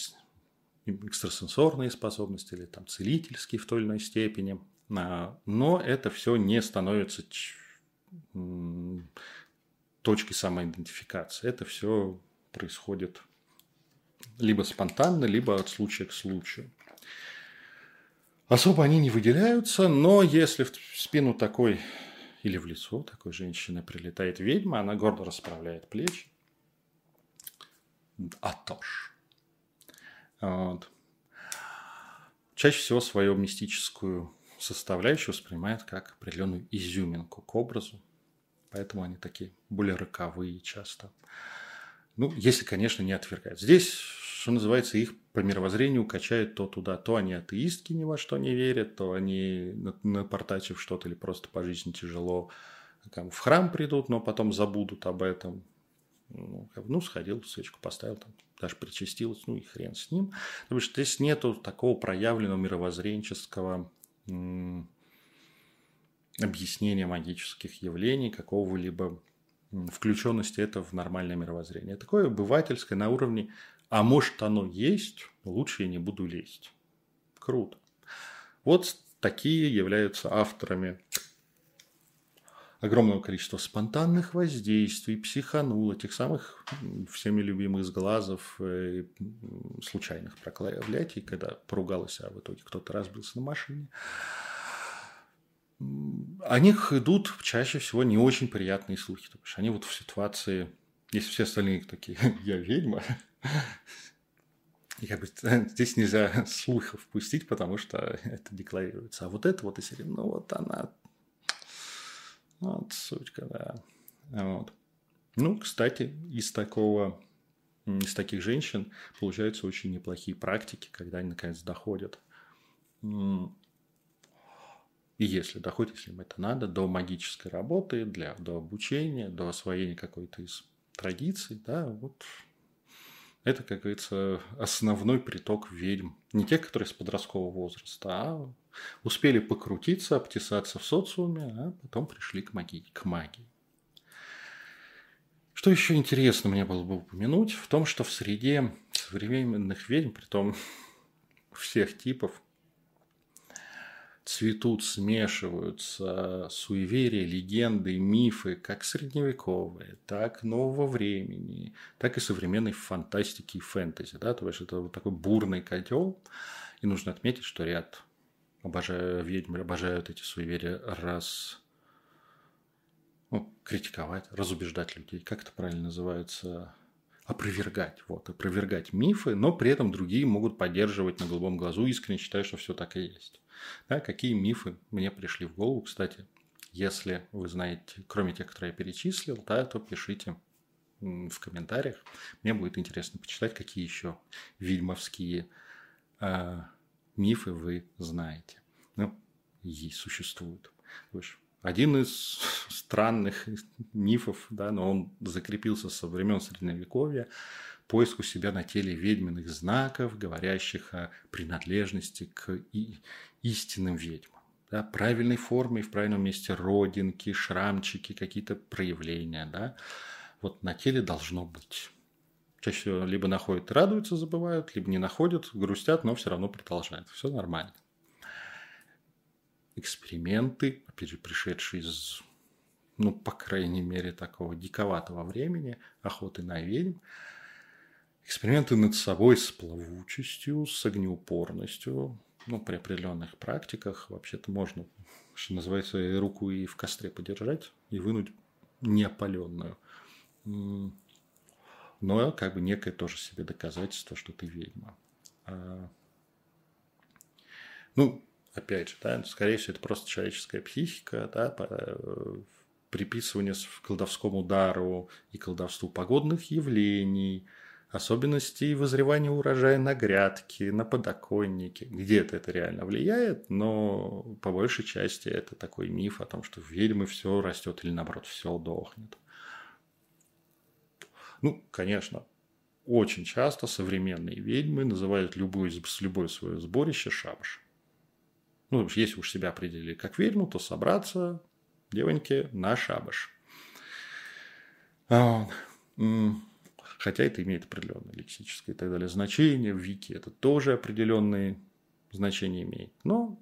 экстрасенсорные способности или там целительские в той или иной степени. А, но это все не становится точкой самоидентификации. Это все происходит либо спонтанно, либо от случая к случаю. Особо они не выделяются, но если в спину такой или в лицо такой женщины прилетает ведьма, она гордо расправляет плечи, Атош. Вот. Чаще всего свою мистическую составляющую воспринимают как определенную изюминку к образу. Поэтому они такие более роковые часто. Ну, если, конечно, не отвергают. Здесь, что называется, их по мировоззрению качают то туда, то они атеистки ни во что не верят, то они, напортачив что-то или просто по жизни тяжело, там, в храм придут, но потом забудут об этом. Ну, ну, сходил, свечку поставил, там, даже причастилась, ну и хрен с ним. Потому что здесь нету такого проявленного мировоззренческого объяснения магических явлений, какого-либо включенности это в нормальное мировоззрение. Такое обывательское на уровне «а может оно есть, лучше я не буду лезть». Круто. Вот такие являются авторами огромного количества спонтанных воздействий, психанул, этих самых всеми любимых сглазов, э, случайных проклятий, когда поругалась, а в итоге кто-то разбился на машине. О них идут чаще всего не очень приятные слухи, потому что они вот в ситуации, если все остальные такие, я ведьма, я бы, здесь нельзя слухов пустить, потому что это декларируется. А вот это вот и ну вот она вот, сучка, да. Вот. Ну, кстати, из такого, из таких женщин получаются очень неплохие практики, когда они наконец доходят. И если доходит, если им это надо, до магической работы, для, до обучения, до освоения какой-то из традиций, да, вот это, как говорится, основной приток ведьм. Не те, которые с подросткового возраста, а успели покрутиться, обтесаться в социуме, а потом пришли к магии. К магии. Что еще интересно мне было бы упомянуть, в том, что в среде современных ведьм, при том всех типов цветут, смешиваются суеверия, легенды, мифы, как средневековые, так нового времени, так и современной фантастики и фэнтези. Да? То есть это вот такой бурный котел. И нужно отметить, что ряд обожаю ведьм, обожают эти суеверия раз ну, критиковать, разубеждать людей. Как это правильно называется? опровергать, вот, опровергать мифы, но при этом другие могут поддерживать на голубом глазу, искренне считая, что все так и есть. Да, какие мифы мне пришли в голову, кстати, если вы знаете, кроме тех, которые я перечислил, да, то пишите в комментариях. Мне будет интересно почитать, какие еще ведьмовские э, мифы вы знаете. Ну, и существуют. Один из странных мифов, да, но он закрепился со времен Средневековья, поиск у себя на теле ведьминых знаков, говорящих о принадлежности к истинным ведьмам. Да, правильной форме и в правильном месте родинки, шрамчики, какие-то проявления. Да, вот на теле должно быть. Чаще всего либо находят и радуются, забывают, либо не находят, грустят, но все равно продолжают. Все нормально. Эксперименты, пришедшие из, ну, по крайней мере, такого диковатого времени, охоты на ведьм, эксперименты над собой с плавучестью, с огнеупорностью, ну, при определенных практиках вообще-то можно, что называется, руку и в костре подержать и вынуть неопаленную. Но как бы некое тоже себе доказательство, что ты ведьма. А... Ну, опять же, да, скорее всего, это просто человеческая психика, да, э, приписывание к колдовскому дару и колдовству погодных явлений – особенностей вызревания урожая на грядке, на подоконнике. Где-то это реально влияет, но по большей части это такой миф о том, что в ведьмы все растет или наоборот все дохнет. Ну, конечно, очень часто современные ведьмы называют любое, любое свое сборище шабаш. Ну, если уж себя определили как ведьму, то собраться, девоньки, на шабаш. Хотя это имеет определенное лексическое и так далее значение. В Вики это тоже определенные значения имеет. Но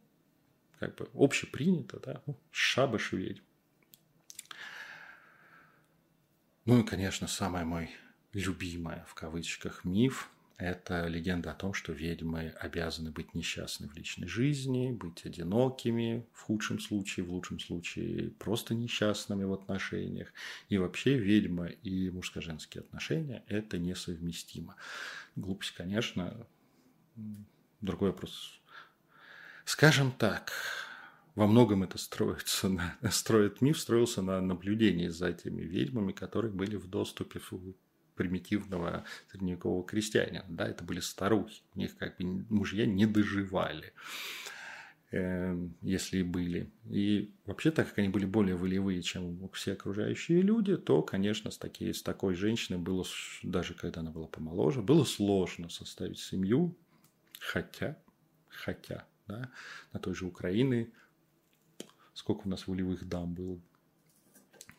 как бы общепринято, да, ну, шабаш ведьм. Ну и, конечно, самый мой любимый в кавычках миф это легенда о том, что ведьмы обязаны быть несчастны в личной жизни, быть одинокими в худшем случае, в лучшем случае просто несчастными в отношениях. И вообще ведьма и мужско-женские отношения – это несовместимо. Глупость, конечно. Другой вопрос. Скажем так, во многом это строится на, строит миф, строился на наблюдении за этими ведьмами, которые были в доступе примитивного средневекового крестьянина. Да, это были старухи. У них как бы мужья не доживали эм, если и были. И вообще, так как они были более волевые, чем все окружающие люди, то, конечно, с, такие, с такой женщиной было, даже когда она была помоложе, было сложно составить семью, хотя, хотя, да, на той же Украине сколько у нас волевых дам было,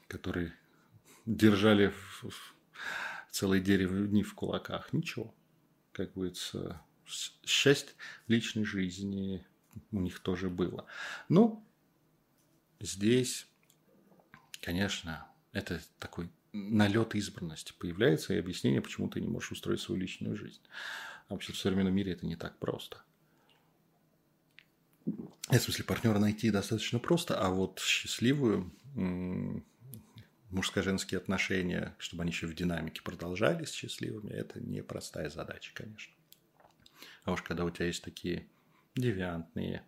которые держали целые деревни в кулаках. Ничего. Как говорится, счастье в личной жизни у них тоже было. Но здесь, конечно, это такой налет избранности появляется и объяснение, почему ты не можешь устроить свою личную жизнь. А вообще в современном мире это не так просто. В смысле, партнера найти достаточно просто, а вот счастливую мужско-женские отношения, чтобы они еще в динамике продолжались счастливыми, это непростая задача, конечно. А уж когда у тебя есть такие девиантные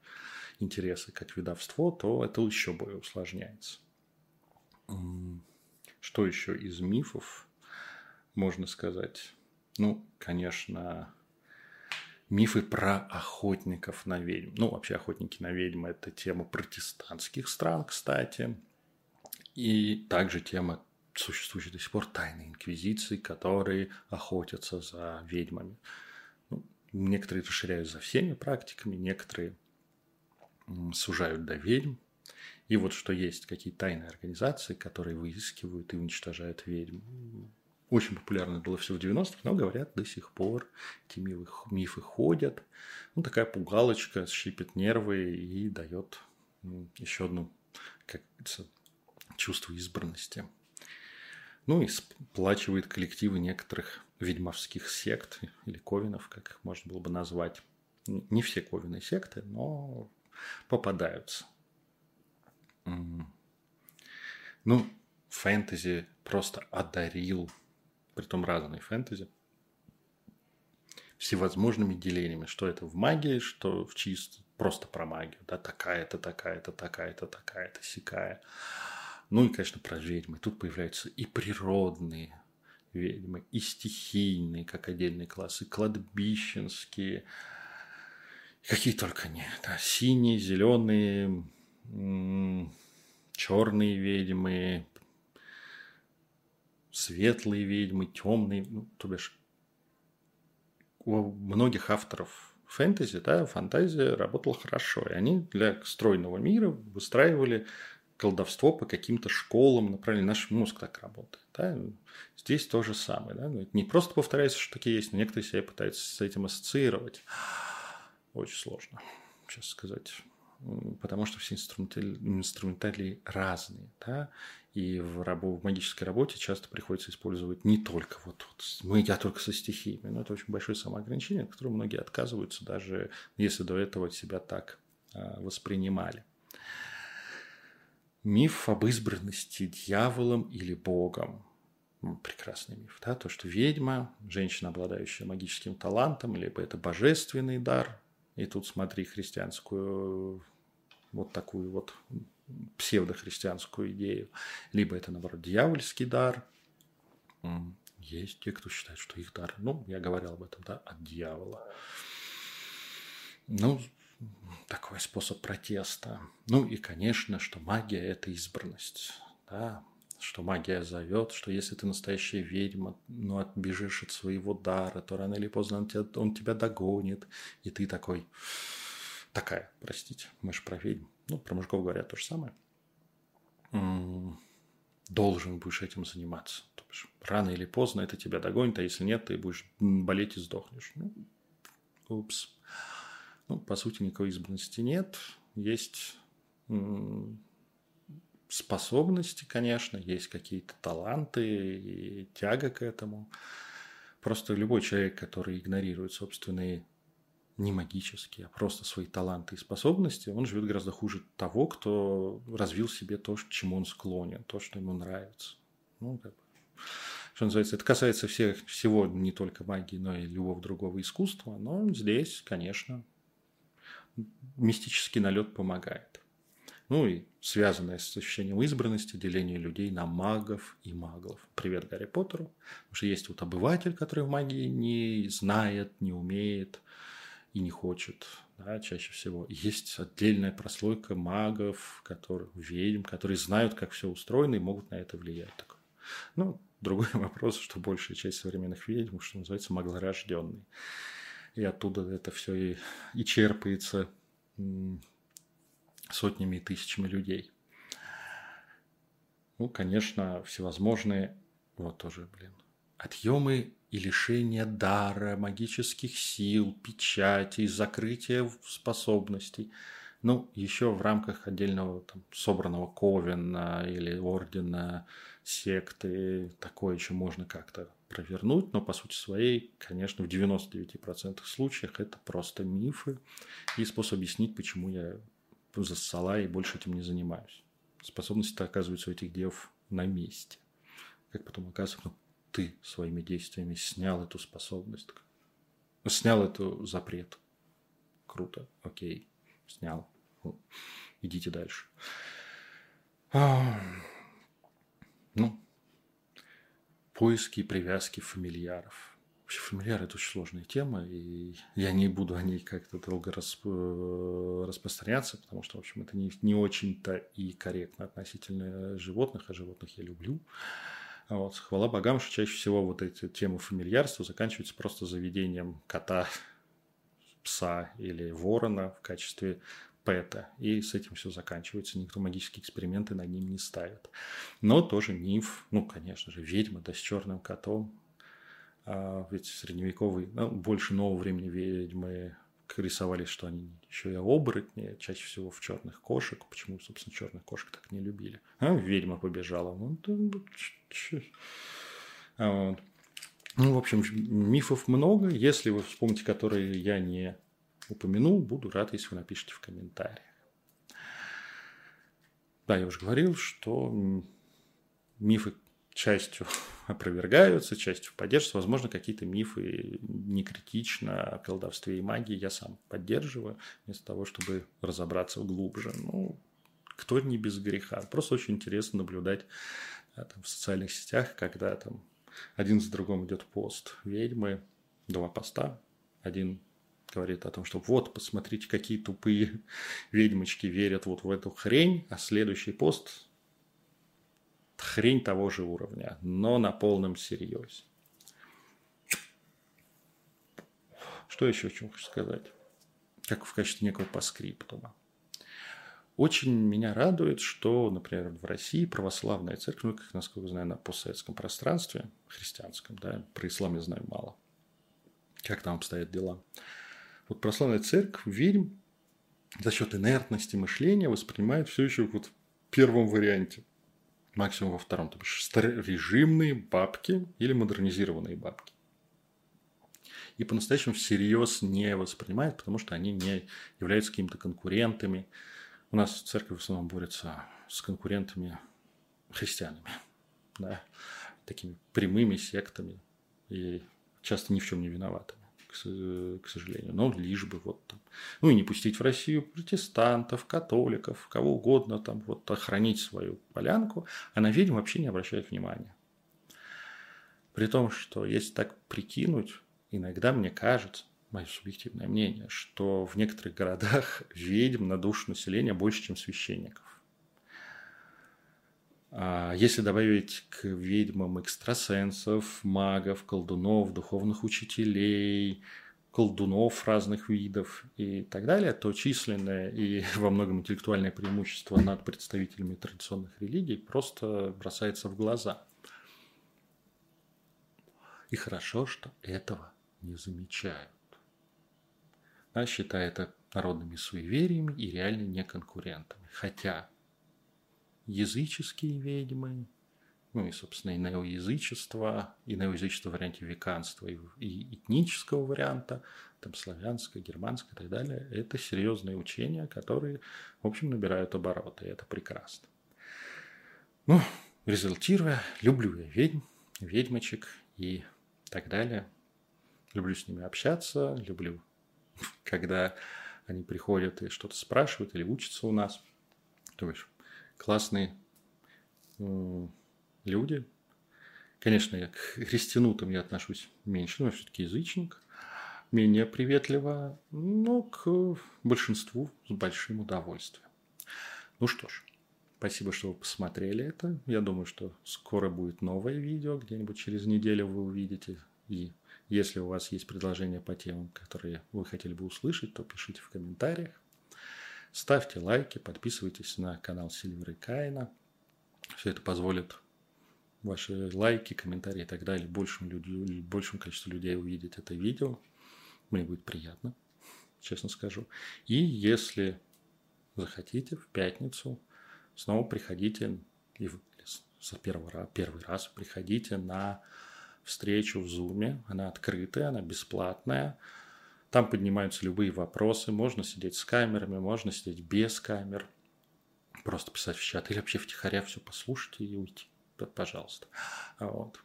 интересы, как видовство, то это еще более усложняется. Что еще из мифов можно сказать? Ну, конечно, мифы про охотников на ведьм. Ну, вообще охотники на ведьм – это тема протестантских стран, кстати – и также тема существующей до сих пор тайной инквизиции, которые охотятся за ведьмами. Ну, некоторые расширяют за всеми практиками, некоторые сужают до ведьм. И вот что есть какие тайные организации, которые выискивают и уничтожают ведьм. очень популярно было все в 90-х, но говорят до сих пор эти мифы, мифы ходят. Ну, такая пугалочка щипит нервы и дает еще одну, как говорится, чувство избранности. Ну и сплачивает коллективы некоторых ведьмовских сект или ковинов, как их можно было бы назвать. Не все ковины секты, но попадаются. Ну, фэнтези просто одарил, притом разные фэнтези, всевозможными делениями. Что это в магии, что в чисто просто про магию. Да, такая-то, такая-то, такая-то, такая-то, сякая. Ну и, конечно, про ведьмы. Тут появляются и природные ведьмы, и стихийные, как отдельные классы, кладбищенские, какие только нет. Да, синие, зеленые, черные ведьмы, светлые ведьмы, темные, ну, то бишь у многих авторов фэнтези, да, фантазия работала хорошо, и они для стройного мира выстраивали колдовство по каким-то школам, направили. Наш мозг так работает. Да? Здесь то же самое. Да? Ну, не просто повторяется, что такие есть, но некоторые себя пытаются с этим ассоциировать. Очень сложно сейчас сказать потому что все инструментали, инструментарии разные, да, и в, рабо, в магической работе часто приходится использовать не только вот, вот мы, я только со стихиями, но это очень большое самоограничение, от которого многие отказываются, даже если до этого себя так а, воспринимали. Миф об избранности дьяволом или богом. Прекрасный миф, да, то, что ведьма, женщина, обладающая магическим талантом, либо это божественный дар, и тут смотри христианскую вот такую вот псевдохристианскую идею. Либо это, наоборот, дьявольский дар. Есть те, кто считает, что их дар, ну, я говорил об этом, да, от дьявола. Ну, такой способ протеста. Ну и, конечно, что магия – это избранность. Да? Что магия зовет, что если ты настоящая ведьма, ну, отбежишь от своего дара, то рано или поздно он тебя, он тебя догонит, и ты такой такая, простите, мы же про ведьм, ну, про мужиков говорят то же самое, должен будешь этим заниматься. То есть, рано или поздно это тебя догонит, а если нет, ты будешь болеть и сдохнешь. Ну, упс. Ну, по сути, никакой избранности нет. Есть способности, конечно, есть какие-то таланты и тяга к этому. Просто любой человек, который игнорирует собственные не магические, а просто свои таланты и способности, он живет гораздо хуже того, кто развил себе то, чему он склонен, то, что ему нравится. Ну, как бы, что называется, это касается всех, всего, не только магии, но и любого другого искусства, но здесь, конечно, мистический налет помогает. Ну и связанное с ощущением избранности, деление людей на магов и маглов. Привет Гарри Поттеру. Потому что есть вот обыватель, который в магии не знает, не умеет, и не хочет, да, чаще всего. Есть отдельная прослойка магов, которые, ведьм, которые знают, как все устроено и могут на это влиять. Так. Ну, другой вопрос, что большая часть современных ведьм, что называется, маглорожденные. И оттуда это все и, и черпается сотнями и тысячами людей. Ну, конечно, всевозможные, вот тоже, блин, отъемы и лишение дара, магических сил, печати, закрытие способностей. Ну, еще в рамках отдельного там, собранного ковена или ордена, секты, такое еще можно как-то провернуть, но по сути своей, конечно, в 99% случаях это просто мифы и способ объяснить, почему я зассала и больше этим не занимаюсь. Способности-то оказываются у этих дев на месте. Как потом оказывается, ну, ты своими действиями снял эту способность, снял эту запрет. Круто, окей, снял. Идите дальше. А, ну, поиски и привязки фамильяров. Вообще, фамильяр – это очень сложная тема, и я не буду о ней как-то долго расп... Э, распространяться, потому что, в общем, это не, не очень-то и корректно относительно животных, а животных я люблю. Вот. Хвала богам, что чаще всего вот эти темы фамильярства заканчиваются просто заведением кота, пса или ворона в качестве Пэта. И с этим все заканчивается. Никто магические эксперименты над ним не ставит. Но тоже миф. Ну, конечно же, ведьма, да, с черным котом. А ведь средневековый, ну, больше нового времени ведьмы рисовали, что они еще и оборотни, чаще всего в черных кошек. Почему, собственно, черных кошек так не любили? А ведьма побежала. Ну, а вот. ну, в общем, мифов много. Если вы вспомните, которые я не упомянул, буду рад, если вы напишите в комментариях. Да, я уже говорил, что мифы частью опровергаются, частью поддерживаются. Возможно, какие-то мифы не критично о колдовстве и магии я сам поддерживаю, вместо того, чтобы разобраться глубже. Ну, кто не без греха. Просто очень интересно наблюдать да, там, в социальных сетях, когда там один за другом идет пост ведьмы, два поста. Один говорит о том, что вот, посмотрите, какие тупые ведьмочки верят вот в эту хрень, а следующий пост хрень того же уровня, но на полном серьезе. Что еще хочу сказать? Как в качестве некого паскриптума. Очень меня радует, что, например, в России православная церковь, ну, как, насколько знаю, на постсоветском пространстве, христианском, да, про ислам я знаю мало, как там обстоят дела. Вот православная церковь, ведьм за счет инертности мышления воспринимает все еще вот в первом варианте максимум во втором, то бишь режимные бабки или модернизированные бабки. И по-настоящему всерьез не воспринимает, потому что они не являются какими-то конкурентами. У нас церковь в основном борется с конкурентами христианами, да, такими прямыми сектами и часто ни в чем не виноватыми к, сожалению. Но лишь бы вот там. Ну и не пустить в Россию протестантов, католиков, кого угодно там вот охранить свою полянку, а на ведьм вообще не обращают внимания. При том, что если так прикинуть, иногда мне кажется, мое субъективное мнение, что в некоторых городах ведьм на душу населения больше, чем священников. А если добавить к ведьмам экстрасенсов, магов, колдунов, духовных учителей, колдунов разных видов и так далее, то численное и во многом интеллектуальное преимущество над представителями традиционных религий просто бросается в глаза. И хорошо, что этого не замечают. Она считает это народными суевериями и реально не конкурентами. Хотя языческие ведьмы, ну и, собственно, и неоязычество, и неоязычество в варианте веканства, и, и этнического варианта, там славянское, германское и так далее, это серьезные учения, которые, в общем, набирают обороты, и это прекрасно. Ну, результируя, люблю я ведьм, ведьмочек и так далее. Люблю с ними общаться, люблю, когда они приходят и что-то спрашивают или учатся у нас. То есть классные люди. Конечно, я к христианутам я отношусь меньше, но я все-таки язычник, менее приветливо, но к большинству с большим удовольствием. Ну что ж, спасибо, что вы посмотрели это. Я думаю, что скоро будет новое видео, где-нибудь через неделю вы увидите. И если у вас есть предложения по темам, которые вы хотели бы услышать, то пишите в комментариях. Ставьте лайки, подписывайтесь на канал Сильвера и Каина. Все это позволит ваши лайки, комментарии и так далее большему, люди, большему количеству людей увидеть это видео. Мне будет приятно, честно скажу. И если захотите, в пятницу снова приходите, и за первый раз, первый раз приходите на встречу в Зуме. Она открытая, она бесплатная. Там поднимаются любые вопросы. Можно сидеть с камерами, можно сидеть без камер. Просто писать в чат. Или вообще втихаря все послушать и уйти. Пожалуйста. Вот.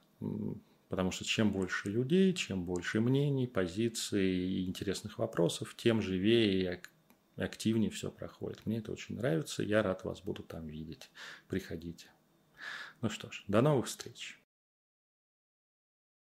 Потому что чем больше людей, чем больше мнений, позиций и интересных вопросов, тем живее и активнее все проходит. Мне это очень нравится. Я рад вас буду там видеть. Приходите. Ну что ж, до новых встреч.